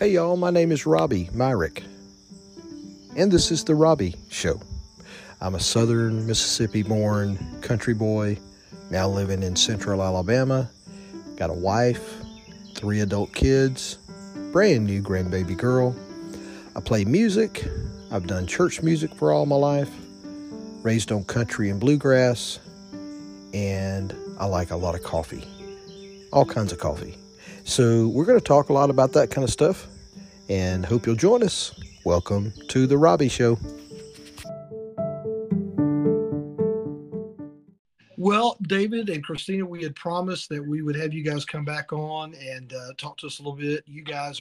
Hey y'all, my name is Robby Myrick, and this is The Robby Show. I'm a southern Mississippi born country boy, now living in central Alabama. Got a wife, three adult kids, brand new grandbaby girl. I play music. I've done church music for all my life, raised on country and bluegrass, and I like a lot of coffee, all kinds of coffee. So, we're going to talk a lot about that kind of stuff and hope you'll join us. Welcome to The Robby Show. Well, David and Christina, we had promised that we would have you guys come back on and uh, talk to us a little bit. You guys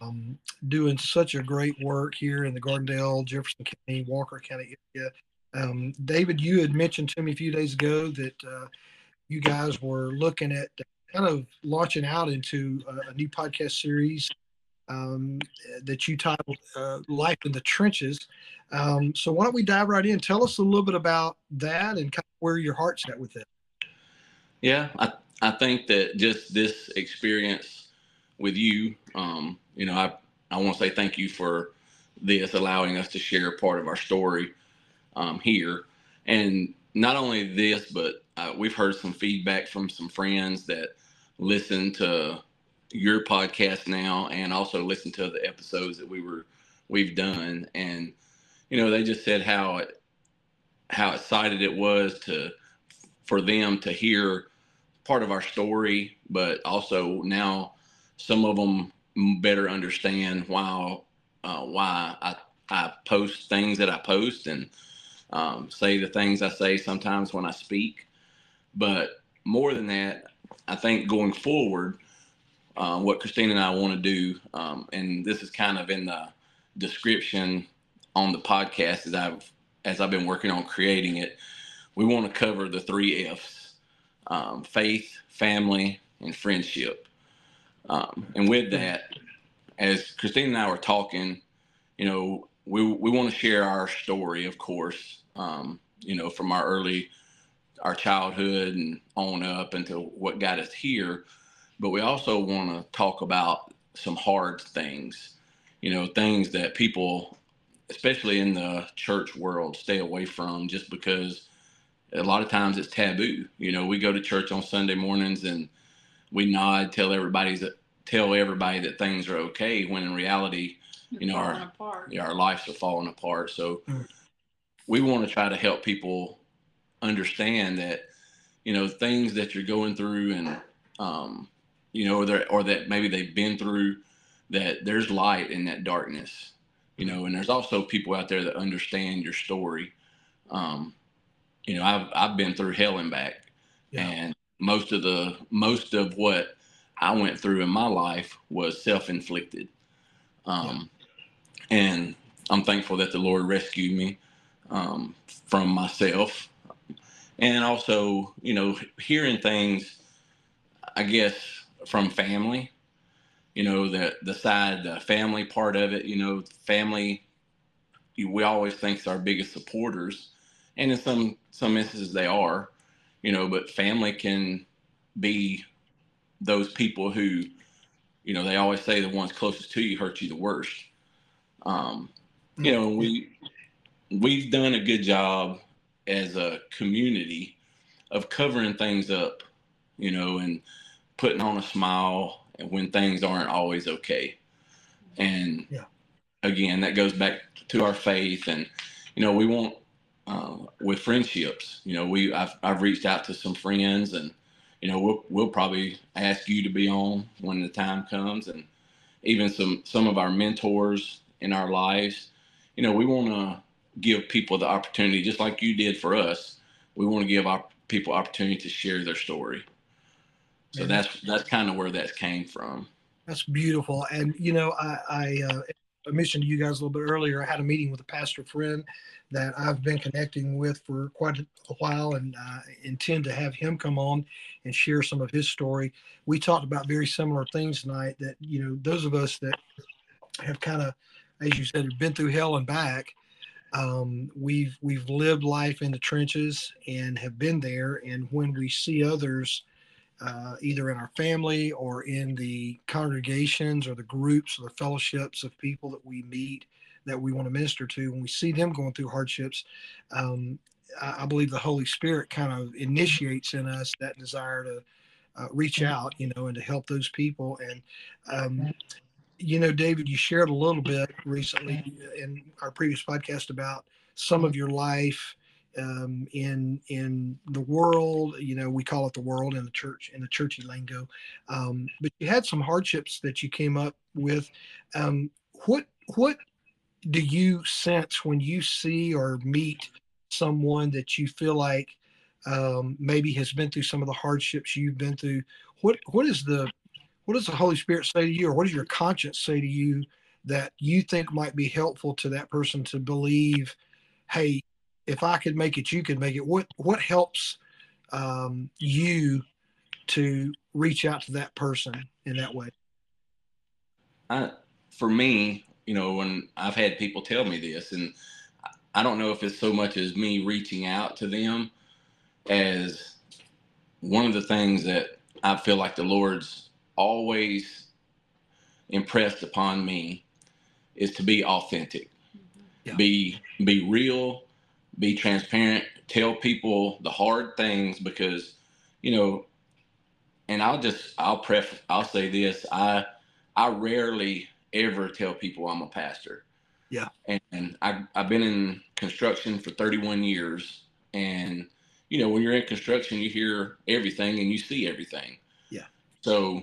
um, doing such a great work here in the Gardendale, Jefferson County, Walker County area. Um, David, you had mentioned to me a few days ago that uh, you guys were looking at kind of launching out into a, a new podcast series um, that you titled uh, Life in the Trenches. Um, so, why don't we dive right in? Tell us a little bit about that and kind of where your heart's at with it. Yeah, I, I think that just this experience with you, um, you know, I, I want to say thank you for this, allowing us to share part of our story um, here. And not only this, but uh, we've heard some feedback from some friends that listen to your podcast now and also listen to the episodes that we were we've done. And you know they just said how it how excited it was to for them to hear part of our story but also now some of them better understand why uh, why I, I post things that I post and um, say the things I say sometimes when I speak. But more than that I think going forward uh, what Christine and I want to do, um, and this is kind of in the description on the podcast as I've as I've been working on creating it. We want to cover the three F's: um, faith, family, and friendship. Um, and with that, as Christine and I were talking, you know, we we want to share our story, of course. Um, you know, from our early, our childhood and on up into what got us here but we also want to talk about some hard things, you know, things that people, especially in the church world, stay away from just because a lot of times it's taboo. You know, we go to church on Sunday mornings and we nod, tell everybody's tell everybody that things are okay, when in reality, you know, our yeah, our lives are falling apart. So mm. we want to try to help people understand that, you know, things that you're going through and um, you know, or, or that maybe they've been through, that there's light in that darkness, you know, and there's also people out there that understand your story. Um, you know, I've, I've been through hell and back yeah. and most of the, most of what I went through in my life was self-inflicted. Um, yeah. and I'm thankful that the Lord rescued me, um, from myself and also, you know, hearing things, I guess, from family you know the the side the family part of it you know family we always think our biggest supporters and in some some instances they are you know but family can be those people who you know they always say the ones closest to you hurt you the worst. Um you know we we've done a good job as a community of covering things up you know and putting on a smile when things aren't always okay. And yeah. again, that goes back to our faith. And, you know, we want, uh, with friendships, you know, we, I've, I've reached out to some friends and, you know, we'll, we'll probably ask you to be on when the time comes and even some, some of our mentors in our lives, you know, we want to give people the opportunity, just like you did for us. We want to give our people opportunity to share their story. So that's that's kind of where that came from. That's beautiful. And you know, I I, uh, I mentioned to you guys a little bit earlier. I had a meeting with a pastor friend that I've been connecting with for quite a while, and uh, intend to have him come on and share some of his story. We talked about very similar things tonight. That you know, those of us that have kind of, as you said, have been through hell and back. Um, we've we've lived life in the trenches and have been there. And when we see others uh, either in our family or in the congregations or the groups or the fellowships of people that we meet that we want to minister to, when we see them going through hardships, um, I, I, believe the Holy Spirit kind of initiates in us that desire to uh, reach out, you know, and to help those people. And, um, you know, David, you shared a little bit recently in our previous podcast about some of your life um, in in the world. You know, we call it the world in the church in the churchy lingo. Um, but you had some hardships that you came up with. Um, what what do you sense when you see or meet someone that you feel like um, maybe has been through some of the hardships you've been through? What what is the what does the Holy Spirit say to you, or what does your conscience say to you that you think might be helpful to that person to believe, hey, if I could make it, you could make it. What what helps um, you to reach out to that person in that way? I, for me, you know, when I've had people tell me this, and I don't know if it's so much as me reaching out to them as one of the things that I feel like the Lord's always impressed upon me is to be authentic, yeah. be be real, be transparent, tell people the hard things because, you know, and I'll just I'll pref I'll say this I I rarely ever tell people I'm a pastor. Yeah. And I I've been in construction for 31 years and you know when you're in construction you hear everything and you see everything. Yeah. So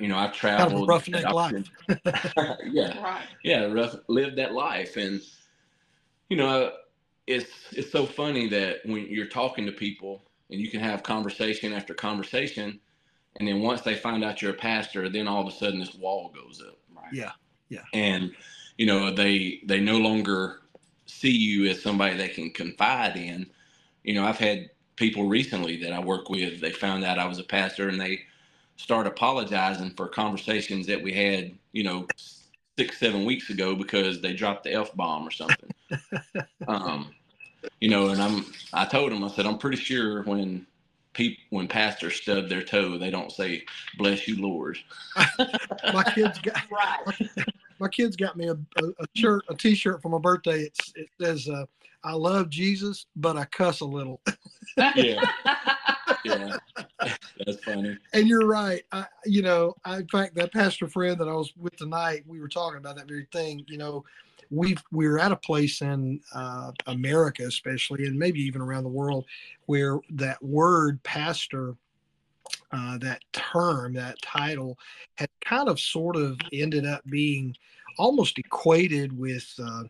you know I've traveled kind of roughneck life. yeah. Right. Yeah, rough lived that life and you know it's it's so funny that when you're talking to people and you can have conversation after conversation and then once they find out you're a pastor then all of a sudden this wall goes up right yeah yeah and you know they they no longer see you as somebody they can confide in you know i've had people recently that i work with they found out i was a pastor and they start apologizing for conversations that we had you know six seven weeks ago because they dropped the f-bomb or something um, you know, and I'm I told him I said I'm pretty sure when people when pastors stub their toe, they don't say "Bless you, Lord." my kids got right. My, kids got me a, a, a, shirt, a T-shirt for my birthday. It's, it says, uh, "I love Jesus, but I cuss a little." yeah, yeah, that's funny. And you're right. I, you know, I, in fact, that pastor friend that I was with tonight, we were talking about that very thing. You know, we've we're at a place in uh, America, especially, and maybe even around the world, where that word pastor, uh, that term, that title, had kind of sort of ended up being almost equated with. Uh,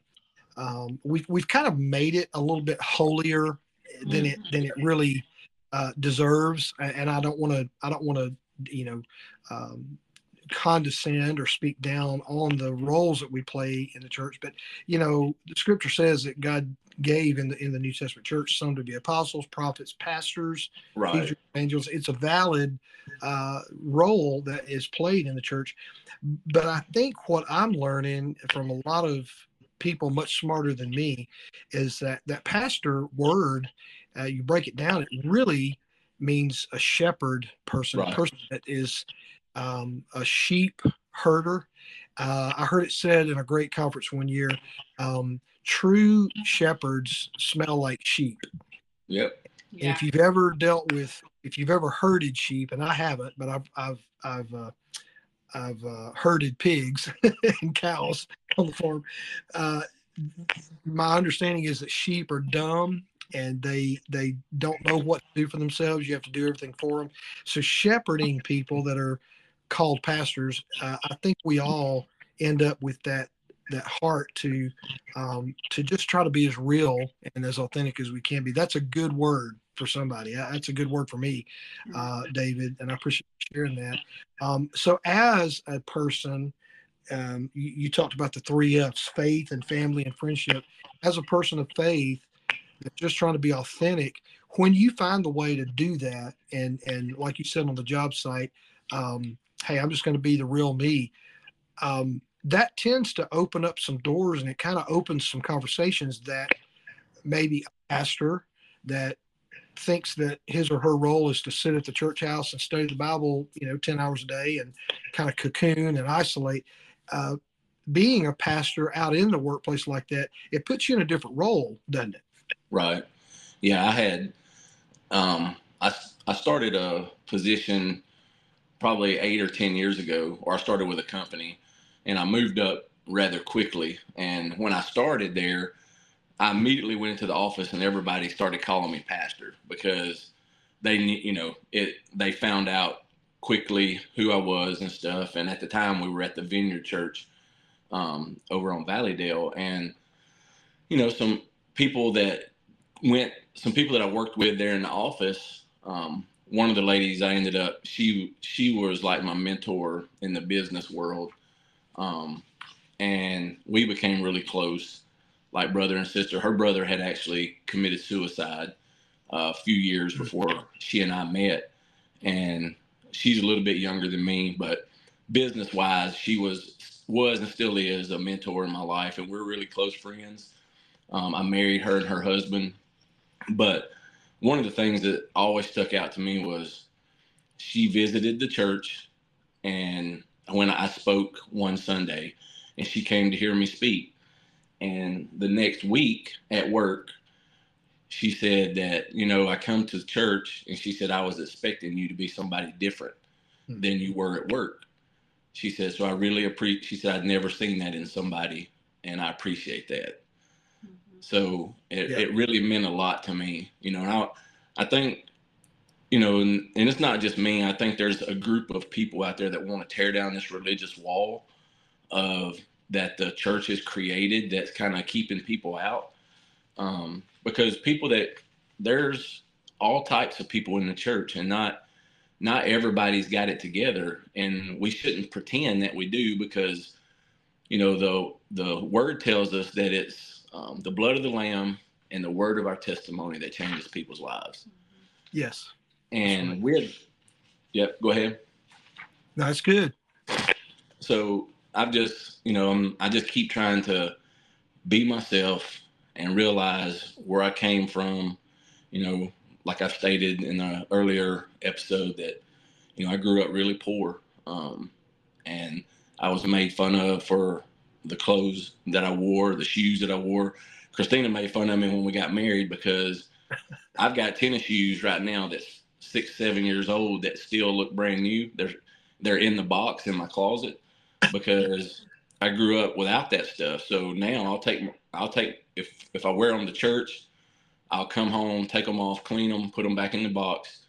um, we've we've kind of made it a little bit holier than it than it really uh, deserves, and I don't want to I don't want to you know um, condescend or speak down on the roles that we play in the church. But you know the scripture says that god gave in the in the new testament church some to be apostles prophets pastors right. teachers, angels. It's a valid uh, role that is played in the church. But i think what i'm learning from a lot of people much smarter than me is that that pastor word uh, you break it down it really means a shepherd person right. a person that is um, a sheep herder. Uh, I heard it said in a great conference one year um, true shepherds smell like sheep. Yep. Yeah. If you've ever dealt with, if you've ever herded sheep, and I haven't, but I've, I've, I've, uh, I've uh, herded pigs and cows on the farm. Uh, my understanding is that sheep are dumb and they they don't know what to do for themselves. You have to do everything for them. So shepherding people that are called pastors, uh, I think we all end up with that that heart to um, to just try to be as real and as authentic as we can be. That's a good word for somebody. That's a good word for me, uh. David, and I appreciate sharing that. Um, so, as a person, um, you, you, talked about the three F's: faith and family and friendship. As a person of faith, just trying to be authentic. When you find the way to do that, and and like you said on the job site, um, hey, I'm just going to be the real me. Um, that tends to open up some doors and it kind of opens some conversations that maybe a pastor that thinks that his or her role is to sit at the church house and study the Bible, you know, 10 hours a day and kind of cocoon and isolate. Uh, being a pastor out in the workplace like that, it puts you in a different role, doesn't it? Right. Yeah, I had, um, I, I started a position probably eight or 10 years ago, or I started with a company and I moved up rather quickly. And when I started there, I immediately went into the office and everybody started calling me pastor because they, you know, it, they found out quickly who I was and stuff. And at the time we were at the Vineyard Church um, over on Valleydale and, you know, some people that went, some people that I worked with there in the office, um, one of the ladies I ended up, she, she was like my mentor in the business world. Um, and we became really close, like brother and sister. Her brother had actually committed suicide uh, a few years before she and I met, and she's a little bit younger than me, but business wise, she was was and still is a mentor in my life, and we're really close friends. Um, I married her and her husband, but one of the things that always stuck out to me was she visited the church, and when I spoke one Sunday, and she came to hear me speak. And the next week at work, she said that, you know, I come to church and she said, I was expecting you to be somebody different hmm. than you were at work. She said, so I really appreciate, she said, I'd never seen that in somebody and I appreciate that. So it, yeah. it really meant a lot to me, you know, I, I think, you know, and, and it's not just me. I think there's a group of people out there that want to tear down this religious wall of that the church has created that's kind of keeping people out. Um, because people that there's all types of people in the church and not not everybody's got it together and we shouldn't pretend that we do because you know the the word tells us that it's um, the blood of the lamb and the word of our testimony that changes people's lives yes and right. we're yep go ahead that's good so I've just, you know, I'm, I just keep trying to be myself and realize where I came from. You know, like I stated in an earlier episode that, you know, I grew up really poor. Um, and I was made fun of for the clothes that I wore, the shoes that I wore. Christina made fun of me when we got married because I've got tennis shoes right now that's six, seven years old that still look brand new. They're they're in the box in my closet because I grew up without that stuff. So now I'll take I'll take if if I wear them to church, I'll come home, take them off, clean them, put them back in the box,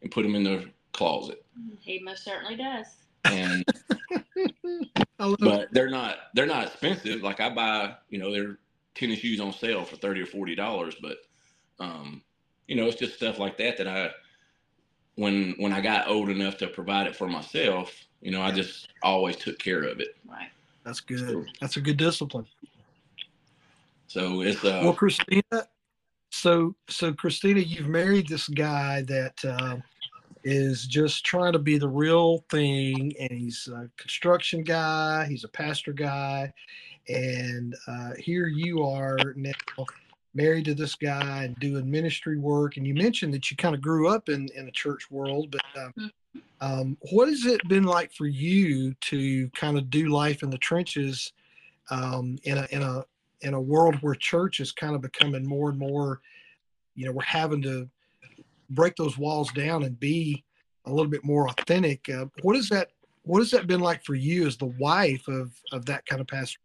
and put them in the closet. He most certainly does. And but they're not they're not expensive. Like I buy, you know, they're tennis shoes on sale for thirty or forty dollars, but um, you know, it's just stuff like that that I when when I got old enough to provide it for myself, you know, I just always took care of it. Right. That's good. So, That's a good discipline. So it's uh well, Christina. So so Christina, you've married this guy that uh, is just trying to be the real thing, and he's a construction guy. He's a pastor guy, and uh, here you are now married to this guy and doing ministry work. And you mentioned that you kind of grew up in in the church world, but uh, mm-hmm. Um, what has it been like for you to kind of do life in the trenches um, in a in a in a world where church is kind of becoming more and more, you know, we're having to break those walls down and be a little bit more authentic. Uh, what is that? What has that been like for you as the wife of of that kind of pastor?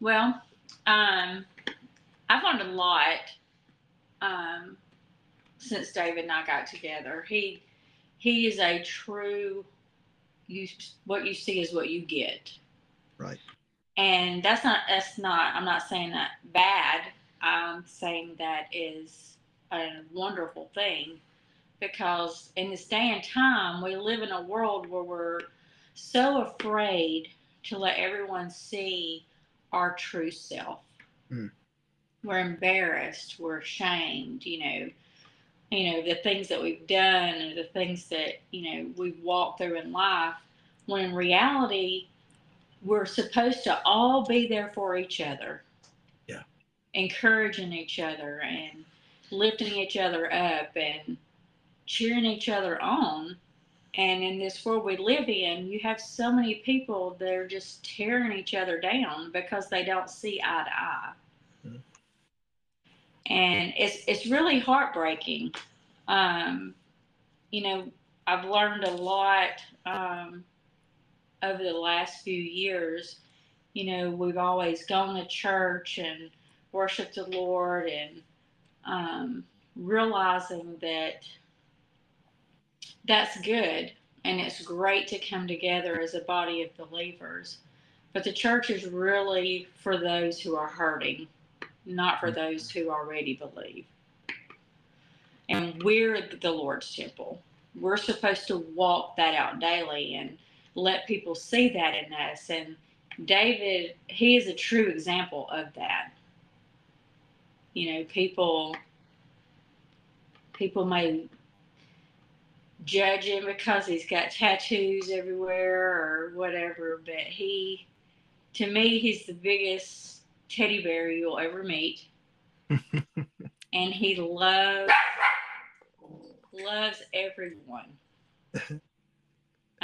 Well, um, I've learned a lot um, since David and I got together. He he is a true you what you see is what you get. Right. And that's not that's not I'm not saying that bad. I'm saying that is a wonderful thing because in this day and time we live in a world where we're so afraid to let everyone see our true self. Mm. We're embarrassed, we're ashamed, you know you know, the things that we've done and the things that, you know, we've walked through in life, when in reality, we're supposed to all be there for each other. Encouraging each other and lifting each other up and cheering each other on. And in this world we live in, you have so many people that are just tearing each other down because they don't see eye to eye. Mhm. And it's it's really heartbreaking. Um, you know, I've learned a lot um, over the last few years. You know, we've always gone to church and worshiped the Lord and um, realizing that that's good and it's great to come together as a body of believers. But the church is really for those who are hurting, not for those who already believe. And we're the Lord's temple. We're supposed to walk that out daily and let people see that in us. And David, he is a true example of that. You know, people people may judge him because he's got tattoos everywhere or whatever, but he to me he's the biggest teddy bear you'll ever meet. and he loves loves everyone.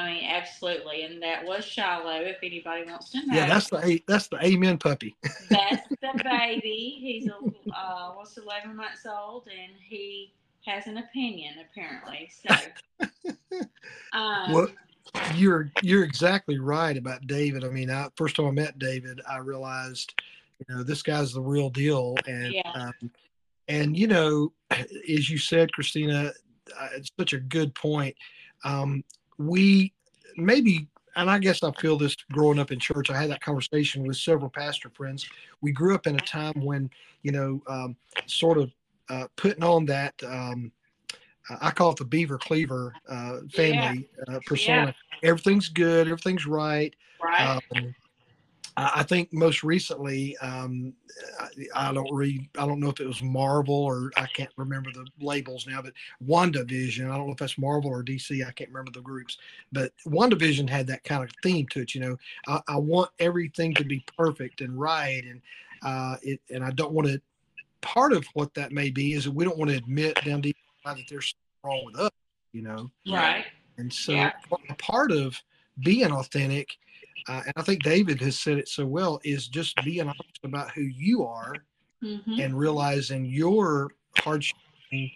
I mean, absolutely, and that was Shiloh. If anybody wants to know, Yeah, that's the that's the amen puppy. that's the baby. He's a, uh, almost 11 months old, and he has an opinion apparently. So, um, Well, you're you're exactly right about David. I mean, I, first time I met David, I realized, you know, this guy's the real deal. And Yeah. um, and you know, as you said, Christina, uh, it's such a good point. Um, we maybe, and I guess I feel this growing up in church. I had that conversation with several pastor friends. We grew up in a time when, you know, um, sort of uh, putting on that. Um, I call it the beaver cleaver uh, family uh, persona. Everything's good. Everything's right. right? Um, I think most recently, um, I, I don't read. I don't know if it was Marvel or I can't remember the labels now. But WandaVision. I don't know if that's Marvel or DC. I can't remember the groups. But WandaVision had that kind of theme to it. You know, I, I want everything to be perfect and right, and uh, it. And I don't want to. Part of what that may be is that we don't want to admit down deep that there's something wrong with us. You know. right. And so Yeah. a part of being authentic, uh, and I think David has said it so well, is just being honest about who you are hmm and realizing your hardships, and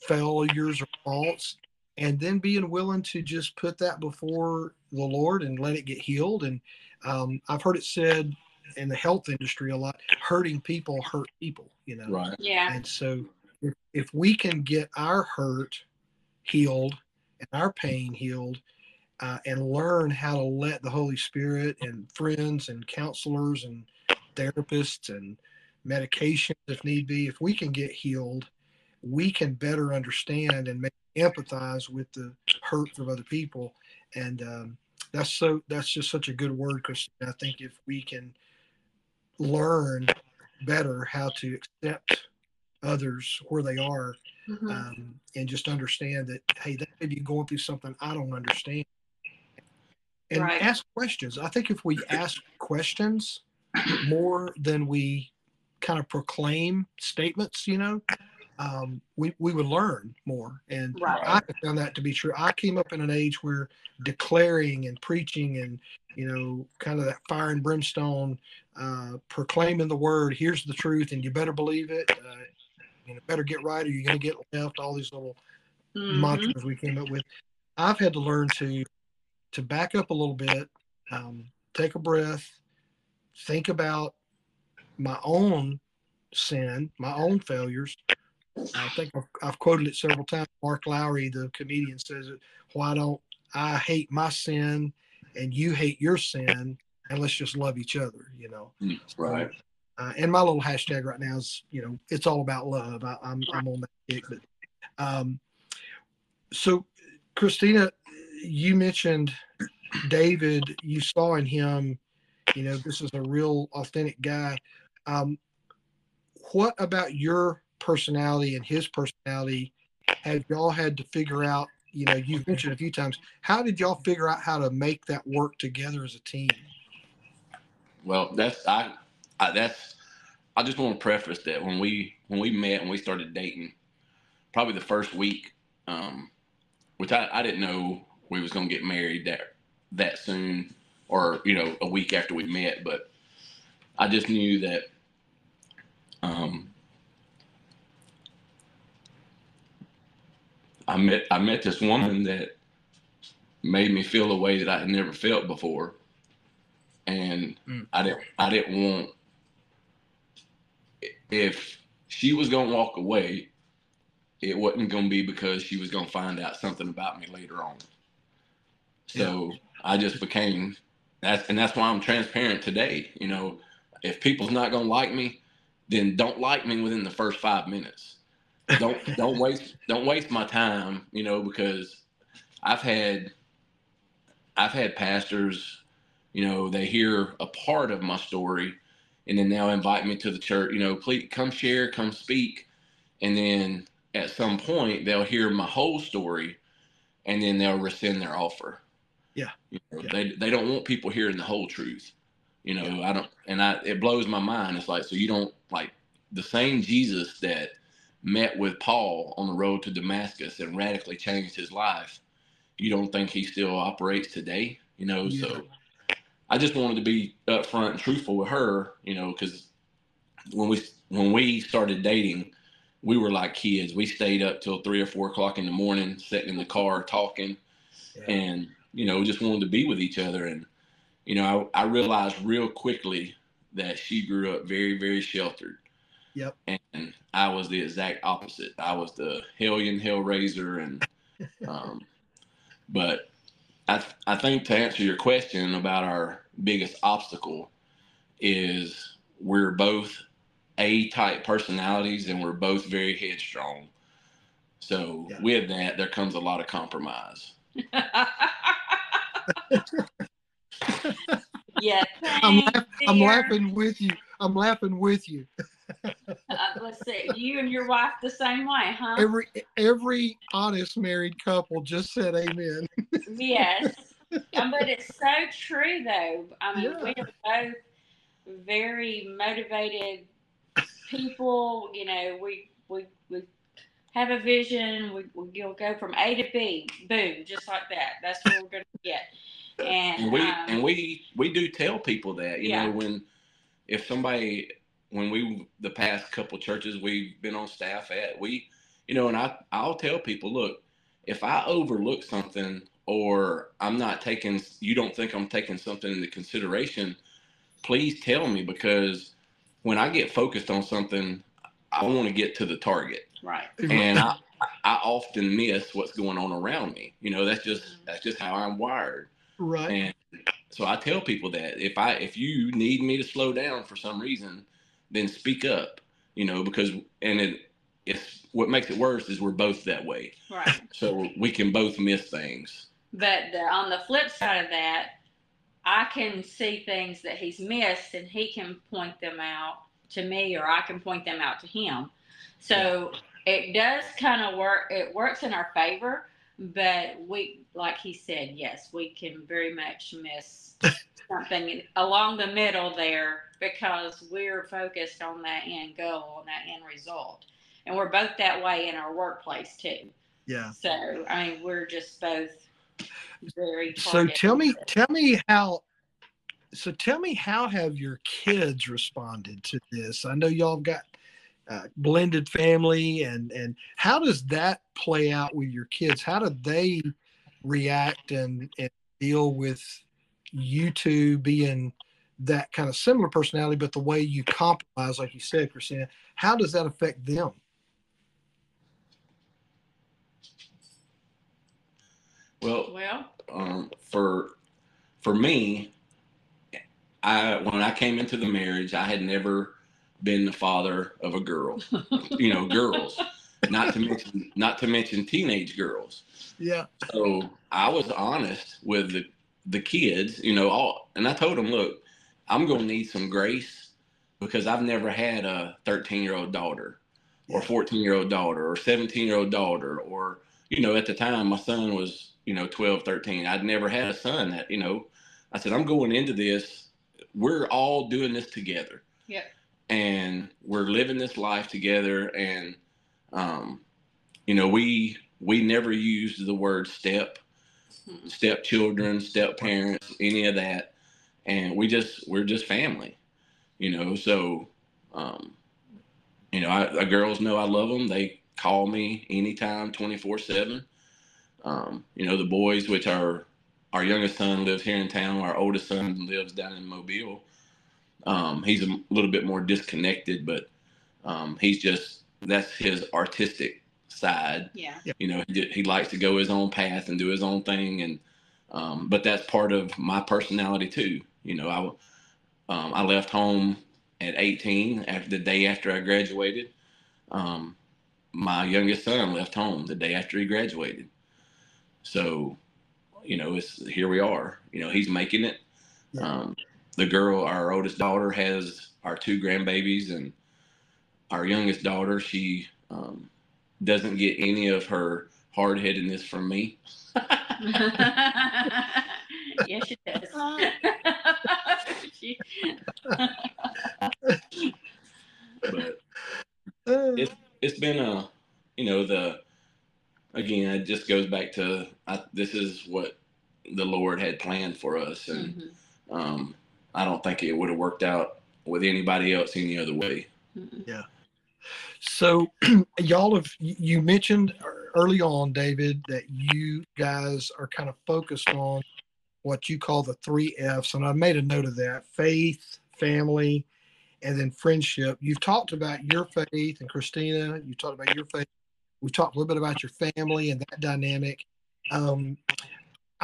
failures, or faults, and then being willing to just put that before the Lord and let it get healed. And um, I've heard it said in the health industry a lot hurting people hurt people, you know. Right. Yeah. And so if, if we can get our hurt healed and our pain healed uh, and learn how to let the Holy Spirit and friends and counselors and therapists and medications, if need be, if we can get healed, we can better understand and make, empathize with the hurts of other people. And um, that's so that's just such a good word, Christine. I think if we can learn better how to accept others where they are Mhm. um, and just understand that hey they may be going through something i don't understand and Right. ask questions i think if we ask questions more than we kind of proclaim statements you know um, we, we would learn more and Right. i found that to be true i came up in an age where declaring and preaching and you know kind of that fire and brimstone uh, proclaiming the word here's the truth and you better believe it uh, you know, better get right or you're going to get left. All these little Mhm. mantras we came up with. I've had to learn to to back up a little bit, um, take a breath, think about my own sin, my own failures. I think I've, I've quoted it several times. Mark Lowry, the comedian, says it. Why don't I hate my sin and you hate your sin, and let's just love each other? You know. Mm, Right. Uh, and my little hashtag right now is, you know, it's all about love. I, I'm, I'm on that kick. But um, so, Christina, you mentioned David. You saw in him, you know, this is a real authentic guy. Um, what about your personality and his personality? Have y'all had to figure out? You know, you've mentioned a few times. How did y'all figure out how to make that work together as a team? Well, that's I, I that's I just want to preface that when we when we met and we started dating, probably the first week, um, which I, I didn't know we was gonna get married that that soon, or you know a week after we met, but I just knew that um, I met I met this woman that made me feel a way that I had never felt before, and Mm. I didn't I didn't want if she was gonna walk away, it wasn't gonna be because she was gonna find out something about me later on. So I just became that's and that's why I'm transparent today. You know, if people's not gonna like me, then don't like me within the first five minutes. Don't don't waste don't waste my time, you know, because I've had I've had pastors, you know, they hear a part of my story and then they'll invite me to the church, you know, please come share, come speak. And then at some point they'll hear my whole story and then they'll rescind their offer. Yeah. You know, Yeah. They they don't want people hearing the whole truth. You know, I don't and I it blows my mind. It's like so you don't like the same Jesus that met with Paul on the road to Damascus and radically changed his life. You don't think he still operates today? You know, Yeah. so I just wanted to be upfront and truthful with her, you know, because when we when we started dating, we were like kids. We stayed up till three or four o'clock in the morning, sitting in the car talking, Yeah. and you know, just wanted to be with each other. And you know, I, I realized real quickly that she grew up very, very sheltered. Yep. And I was the exact opposite. I was the hellion hellraiser, and um, but I I think to answer your question about our biggest obstacle is we're both A type personalities and we're both very headstrong. So Yeah. with that, there comes a lot of compromise. yeah. I'm, laugh- I'm laughing with you. I'm laughing with you. Uh, let's see. You and your wife the same way, huh? Every every honest married couple just said amen. yes. Um, but it's so true, though. I mean, Yeah. we are both very motivated people. You know, we we we have a vision. We we'll go from A to B, boom, just like that. That's what we're going to get. And, and we um, and we we do tell people that you Yeah. know when if somebody when we the past couple churches we've been on staff at we you know and i i'll tell people look if i overlook something or i'm not taking you don't think i'm taking something into consideration please tell me because when i get focused on something i want to get to the target right. and I, I often miss what's going on around me you know that's just that's just how i'm wired right. and so I tell people that if I if you need me to slow down for some reason, then speak up. You know, because and it it's what makes it worse is we're both that way. Right. So we can both miss things. But the, on the flip side of that, I can see things that he's missed and he can point them out to me or I can point them out to him. So it does kind of work, it works in our favor, but we, like he said, yes, we can very much miss something along the middle there because we're focused on that end goal and that end result. And we're both that way in our workplace too. Yeah. So I mean, we're just both very. So tell me, tell me how. So tell me how have your kids responded to this? I know y'all got uh, blended family, and and how does that play out with your kids? How do they react and and deal with you two being that kind of similar personality, but the way you compromise, like you said, Christina? How does that affect them? Well, Well, um, for for me, I when I came into the marriage, I had never been the father of a girl. you know, girls. Not to mention not to mention teenage girls. Yeah. So I was honest with the the kids, you know, all and I told them, look, I'm gonna need some grace because I've never had a 13 year old daughter or 14 year old daughter or 17 year old daughter or you know at the time my son was you know 12 13 i'd never had a son that you know i said i'm going into this we're all doing this together Yep. And we're living this life together and um, you know we we never used the word step Mhm. stepchildren step parents any of that. And we just we're just family you know so um, you know I, the girls know i love them they call me anytime 24 7 um, you know the boys which are our youngest son lives here in town. Our oldest son lives down in mobile um, he's a little bit more disconnected but um, he's just that's his artistic side. Yeah. you know he, he likes to go his own path and do his own thing and um, but that's part of my personality too. You know i um, i left home at 18 after the day after i graduated. Um, my youngest son left home the day after he graduated. So you know it's here we are. You know he's making it. Yeah. um, the girl our oldest daughter has our two grandbabies and our youngest daughter she um, doesn't get any of her hard-headedness from me yes, it does. She- but it's it's been a you know the again it just goes back to I, this is what the lord had planned for us and Mhm. um, i don't think it would have worked out with anybody else any other way Yeah. So, y'all have you you mentioned early on, David, that you guys are kind of focused on what you call the three F's, and I made a note of that: faith, family, and then friendship. You've talked about your faith, and Christina, you talked about your faith. We talked a little bit about your family and that dynamic. Um,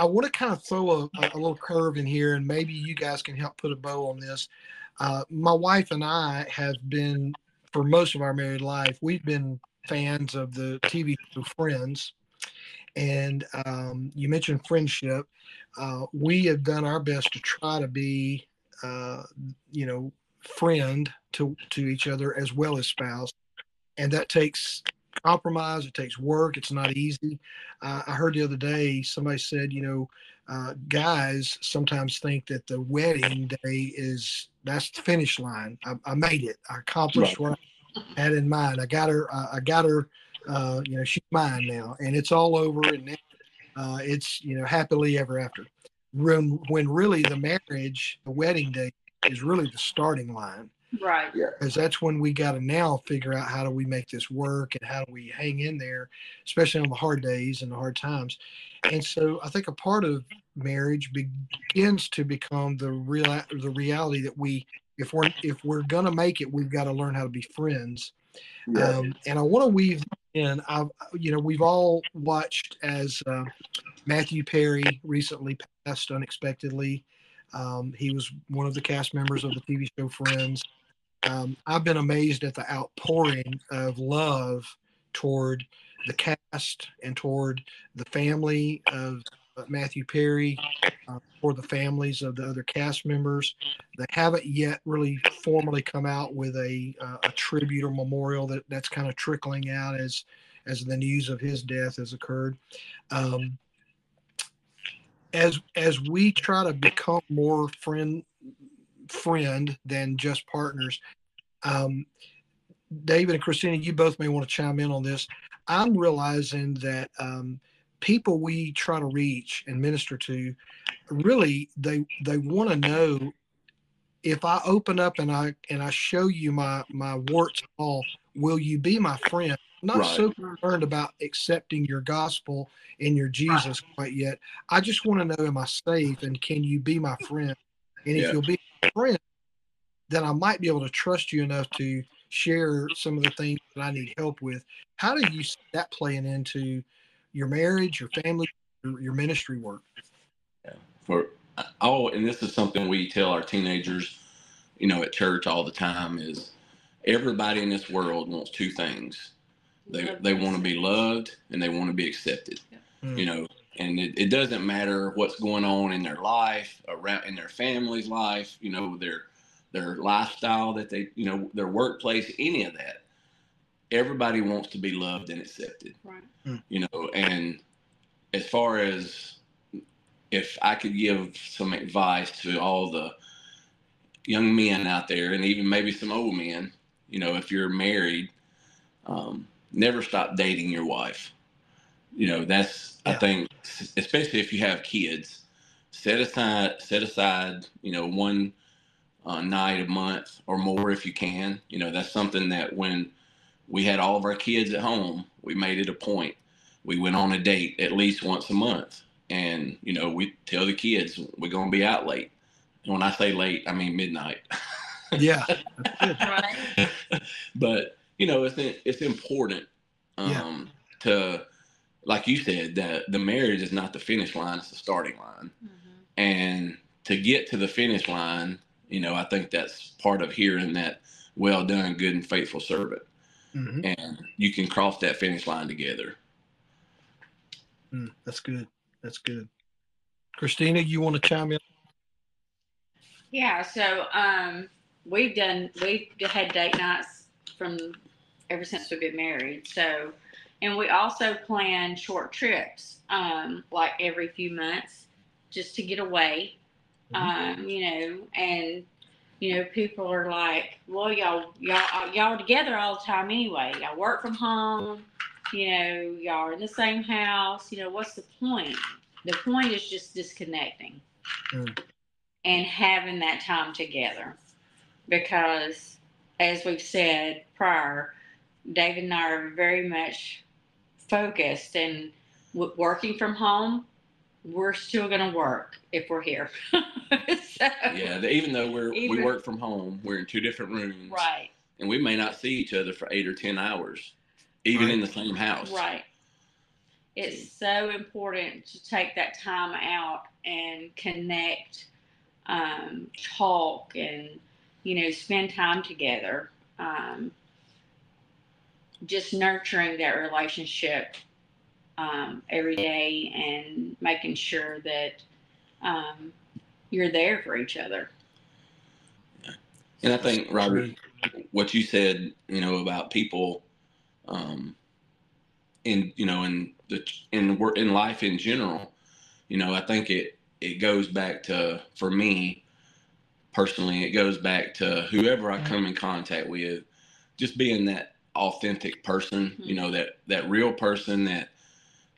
I want to kind of throw a, a little curve in here, and maybe you guys can help put a bow on this. Uh, my wife and I have been for most of our married life, we've been fans of the TV show Friends. And um, you mentioned friendship. Uh, we have done our best to try to be, uh, you know, friend to to each other as well as spouse, and that takes compromise. It takes work. It's not easy. Uh, I heard the other day somebody said, you know, uh, guys sometimes think that the wedding day is that's the finish line. I, I made it. I accomplished Right. what I had in mind. I got her. Uh, I got her. Uh, you know, she's mine now, and it's all over. And now, uh, it's you know happily ever after. When when really the marriage, the wedding day, is really the starting line Right. Yeah. Because that's when we got to now figure out how do we make this work and how do we hang in there, especially on the hard days and the hard times. And so I think a part of marriage begins to become the real the reality that we if we're if we're gonna make it, we've got to learn how to be friends. Um, and I want to weave in. I, you know, we've all watched as uh, Matthew Perry recently passed unexpectedly. Um, he was one of the cast members of the TV show Friends. Um, I've been amazed at the outpouring of love toward the cast and toward the family of uh, Matthew Perry, uh, for the families of the other cast members. They haven't yet really formally come out with a, uh, a tribute or memorial that that's kind of trickling out as as the news of his death has occurred. Um, as as we try to become more friend friend than just partners, um, David and Christina, you both may want to chime in on this. I'm realizing that um, people we try to reach and minister to, really they they want to know if I open up and I and I show you my my warts and all, will you be my friend? I'm not Right. so concerned about accepting your gospel and your Jesus quite yet. I just want to know, am I safe and can you be my friend? And if Yeah. you'll be friend, then I might be able to trust you enough to share some of the things that I need help with. How do you see that playing into your marriage, your family, your, your ministry work? for oh, and this is something we tell our teenagers you know at church all the time is everybody in this world wants two things they they want to be loved and they want to be accepted Mm. you know and it, it doesn't matter what's going on in their life around in their family's life you know their their lifestyle that they you know their workplace any of that everybody wants to be loved and accepted Right. you know and as far as if i could give some advice to all the young men out there, and even maybe some old men, you know, if you're married, um, never stop dating your wife. You know, that's I Yeah. think, especially if you have kids, set aside set aside, you know, one uh, night a month or more if you can. You know, that's something that when we had all of our kids at home, we made it a point. We went on a date at least once a month, and you know, we tell the kids we're gonna be out late. And when I say late, I mean midnight. Yeah. Right. but you know, it's it's important um, Yeah. to, like you said, that the marriage is not the finish line; it's the starting line. Mhm. And to get to the finish line, you know, I think that's part of hearing that "well done, good and faithful servant," Mhm. and you can cross that finish line together. Mm, that's good. That's good. Christina, you want to chime in? Yeah, so um, we've done we've had date nights from ever since we've been married. So, and we also plan short trips, um, like every few months, just to get away. Um, you know, and you know, people are like, "Well, y'all, y'all, y'all are together all the time anyway. Y'all work from home. You know, y'all are in the same house. You know, what's the point? The point is just disconnecting." Mm. and having that time together because as we've said prior david and i are very much focused and w- working from home we're still going to work if we're here. So, Yeah, even though we're we work from home, we're in two different rooms, right. And we may not see each other for eight or ten hours, even Right. in the same house. right. It's so important to take that time out and connect um, talk and you know spend time together um, just nurturing that relationship um, every day and making sure that um, you're there for each other. And I think Robert, what you said, you know, about people, um, in you know, in the in work in life in general, you know, I think it it goes back to for me personally, it goes back to whoever I come in contact with, just being that authentic person, you know, that that real person that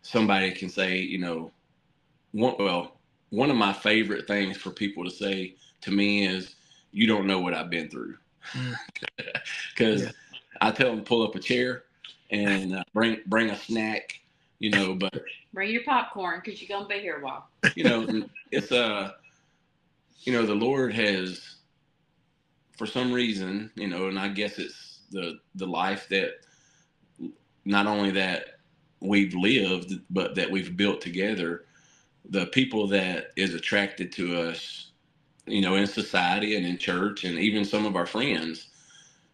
somebody can say, you know, one well, one of my favorite things for people to say to me is, "You don't know what I've been through," because Yeah. I tell them to pull up a chair and uh, bring bring a snack, you know. But bring your popcorn because you're going to be here a while you know, it's uh, you know, the Lord has, for some reason, you know, and I guess it's the the life that not only that we've lived, but that we've built together. The people that is attracted to us, you know, in society and in church, and even some of our friends,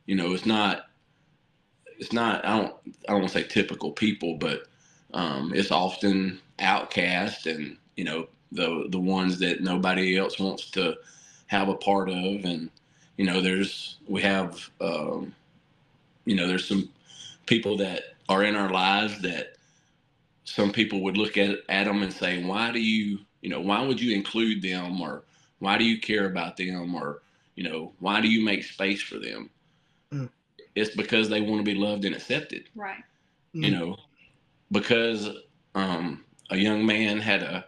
you know, it's not, it's not. I don't, I don't want to say typical people, but um, it's often outcast and you know the the ones that nobody else wants to have a part of and you know there's we have um, you know there's some people that are in our lives that some people would look at at them and say why do you you know why would you include them or why do you care about them or you know why do you make space for them? Mm. it's because they want to be loved and accepted. Right. You know, because um, a young man had a,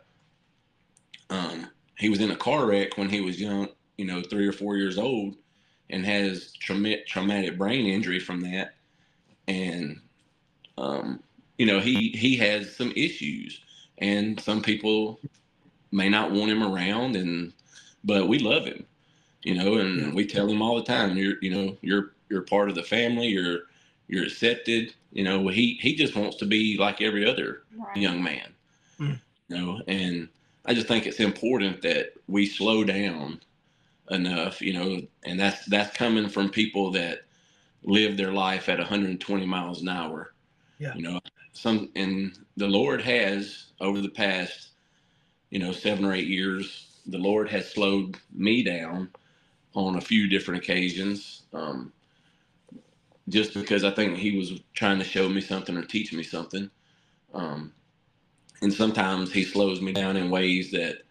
um, he was in a car wreck when he was young, you know, three or four years old, and has trauma- traumatic brain injury from that, and um, you know, he he has some issues, and some people may not want him around, and but we love him, you know, and Yeah. we tell him all the time, you're you know, you're you're part of the family, you're you're accepted. You know, he he just wants to be like every other right young man. Mm. You know, and I just think it's important that we slow down enough. You know, and that's that's coming from people that live their life at 120 miles an hour. Yeah. You know, some and the Lord has over the past, you know, seven or eight years, the Lord has slowed me down on a few different occasions. Um, just because I think he was trying to show me something or teach me something. Um, and sometimes he slows me down in ways that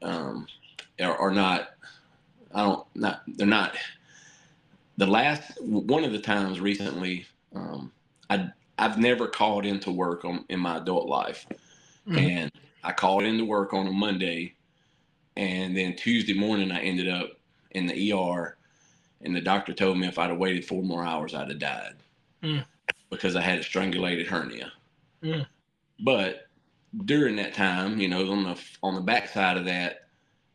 um, are, are not I don't not they're not. The last one of the times recently, um, I I've never called into work on in my adult life, Mhm. and I called into work on a Monday, and then Tuesday morning I ended up in the ER, and the doctor told me if I'd have waited four more hours I'd have died Mm. because I had a strangulated hernia. Mm. But during that time, you know, on the on the backside of that,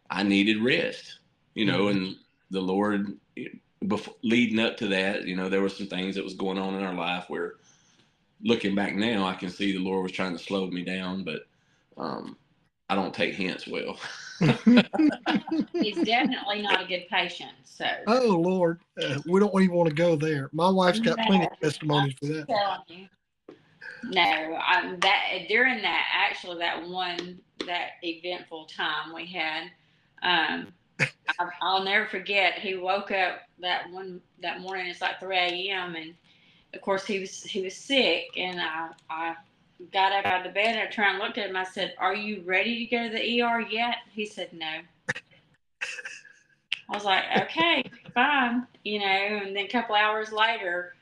I needed rest, you know, Mhm. and the Lord, before, leading up to that, you know, there were some things that was going on in our life where, looking back now, I can see the Lord was trying to slow me down, but um, I don't take hints well. He's definitely not a good patient. So oh Lord, uh, we don't even want to go there. My wife's got plenty of testimonies for that. telling you. No, um, that during that actually that one that eventful time we had, um, I, I'll never forget. He woke up that one that morning. It's like three a.m. and of course he was he was sick, and I I got up out of the bed and I turned and looked at him. I said, "Are you ready to go to the ER yet?" He said, "No." I was like, "Okay, fine," you know. And then a couple hours later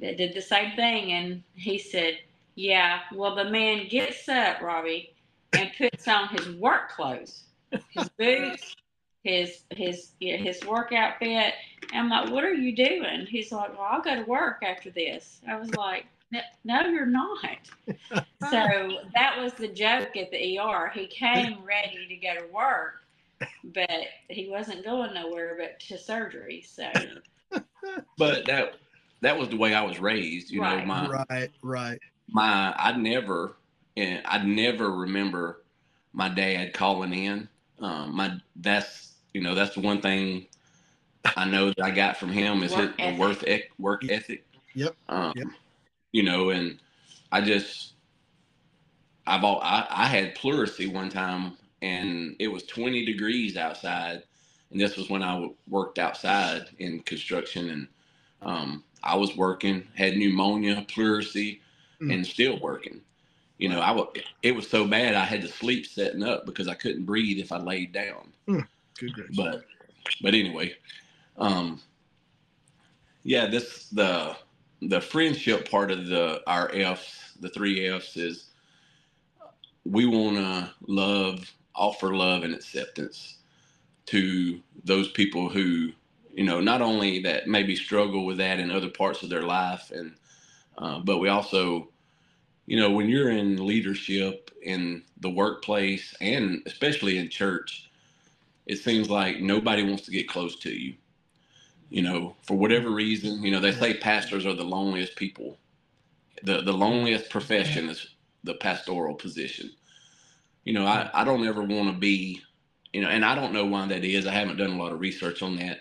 that did the same thing. And he said, Yeah, well, the man gets up, Robby, and puts on his work clothes, his boots, his his yeah, his work outfit. And I'm like, What are you doing? He's like, Well, I'll go to work after this. I was like, "No- No, you're not. So that was the joke at the ER. He came ready to go to work, but he wasn't going nowhere but to surgery. So But that that was the way I was raised. You know, my Right, right. my I never and I never remember my dad calling in. Um, my that's you know that's the one thing I know that I got from him is Work his the work ec- work ethic. Yep, Um, yep. You know, and I just I've all I, I had pleurisy one time and it was 20 degrees outside and this was when I worked outside in construction and um, I was working had pneumonia pleurisy Mm. and still working you know I wa- it was so bad I had to sleep setting up because I couldn't breathe if I laid down Good gracious. but but anyway um yeah this the the friendship part of the our f's the three f's is we want to love offer love and acceptance to those people who you know not only that maybe struggle with that in other parts of their life and uh, but we also you know when you're in leadership in the workplace and especially in church it seems like nobody wants to get close to you. You know, for whatever reason, you know, they say pastors are the loneliest people. The the loneliest profession is the pastoral position. You know, I, I don't ever want to be, you know, and I don't know why that is. I haven't done a lot of research on that.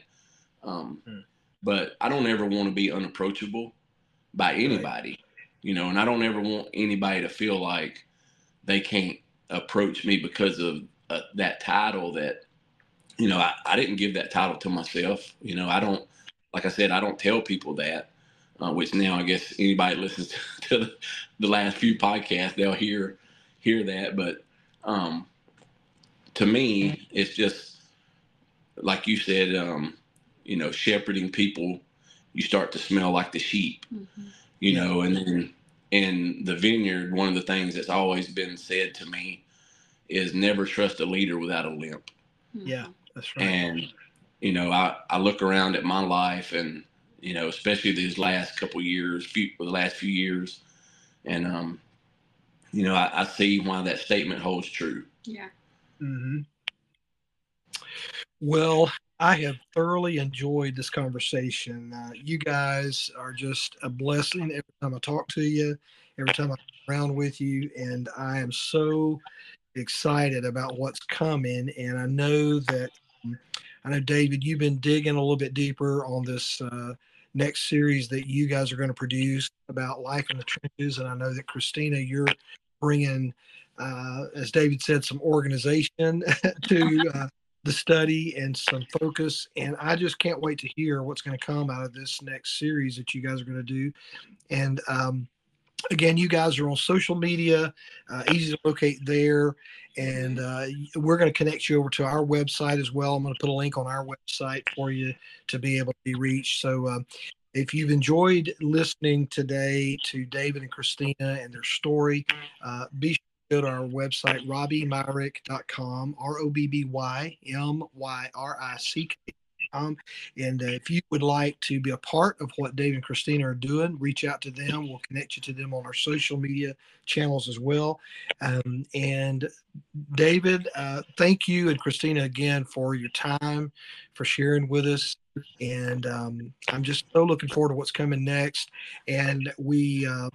Um, Hmm. but I don't ever want to be unapproachable by anybody, you know, and I don't ever want anybody to feel like they can't approach me because of uh, that title that you know, I, I didn't give that title to myself. You know, I don't, like I said, I don't tell people that, uh, which now I guess anybody listens to the, the last few podcasts, they'll hear, hear that. But, um, to me, it's just like you said, um, you know, shepherding people, you start to smell like the sheep, mhm. You know, and then in the vineyard, one of the things that's always been said to me is never trust a leader without a limp Yeah. That's right. and you know I, I look around at my life and you know especially these last couple years few the last few years and um you know I, I see why that statement holds true yeah. Mm-hmm. Well, I have thoroughly enjoyed this conversation. Uh, you guys are just a blessing every time I talk to you, every time I'm around with you, and I am so excited about what's coming. And I know that um, I know David, you've been digging a little bit deeper on this uh, next series that you guys are going to produce about life in the trenches, and I know that Christina, you're bringing, uh, as David said, some organization to. The study and some focus. And I just can't wait to hear what's going to come out of this next series that you guys are going to do. And um, again, you guys are on social media, uh, easy to locate there. And uh, we're going to connect you over to our website as well. I'm going to put a link on our website for you to be able to be reached. So uh, if you've enjoyed listening today to David and Christina and their story, uh, be sure go to our website, robbyMyrick.com, R O B B Y M Y R I C K. Um, and uh, if you would like to be a part of what Dave and Christina are doing, reach out to them. We'll connect you to them on our social media channels as well. Um, and David, uh, thank you and Christina again for your time, for sharing with us. And um, I'm just so looking forward to what's coming next. And we uh,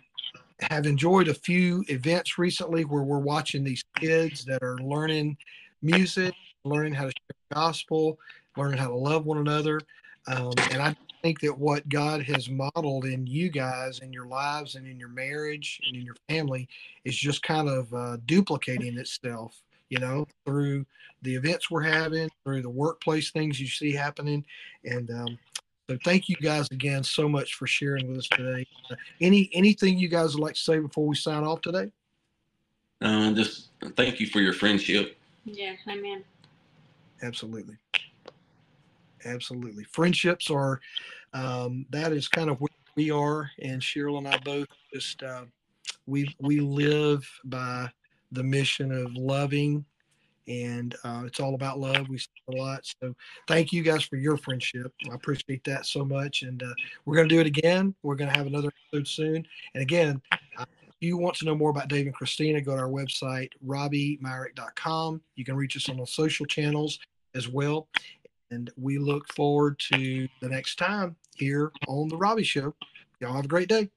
have enjoyed a few events recently where we're watching these kids that are learning music, learning how to share gospel, learning how to love one another. Um, and I think that what God has modeled in you guys, in your lives, and in your marriage, and in your family, is just kind of uh, duplicating itself. You know, through the events we're having, through the workplace things you see happening, and um, so thank you guys again so much for sharing with us today. Uh, any anything you guys would like to say before we sign off today? Uh, just thank you for your friendship. Yeah, amen. Absolutely. Absolutely. Friendships are, um, that is kind of where we are. And Cheryl and I both just, uh, we, we live by the mission of loving and uh, it's all about love. We say a lot. So thank you guys for your friendship. I appreciate that so much. And uh, we're going to do it again. We're going to have another episode soon. And again, uh, if you want to know more about Dave and Christina, go to our website, robbymyrick.com. You can reach us on the social channels as well. And we look forward to the next time here on The Robby Show. Y'all have a great day.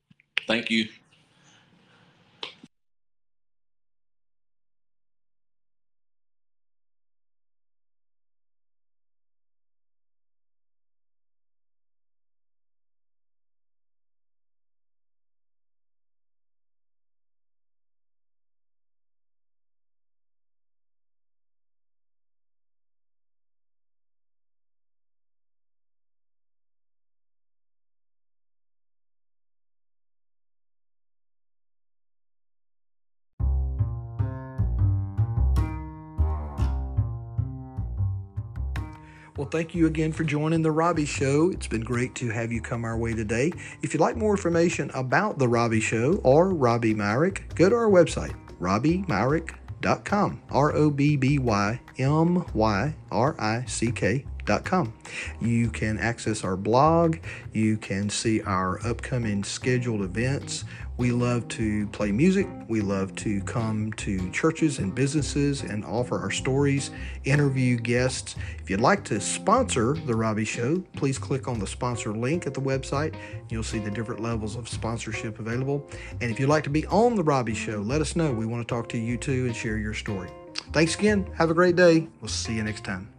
Thank you. Well, thank you again for joining the Robby Show. It's been great to have you come our way today. If you'd like more information about the Robby Show or Robby Myrick, go to our website, robbymyrick.com. R O B B Y M Y R I C K Com. You can access our blog. You can see our upcoming scheduled events. We love to play music. We love to come to churches and businesses and offer our stories, interview guests. If you'd like to sponsor The Robby Show, please click on the sponsor link at the website. You'll see the different levels of sponsorship available. And if you'd like to be on The Robby Show, let us know. We want to talk to you too and share your story. Thanks again. Have a great day. We'll see you next time.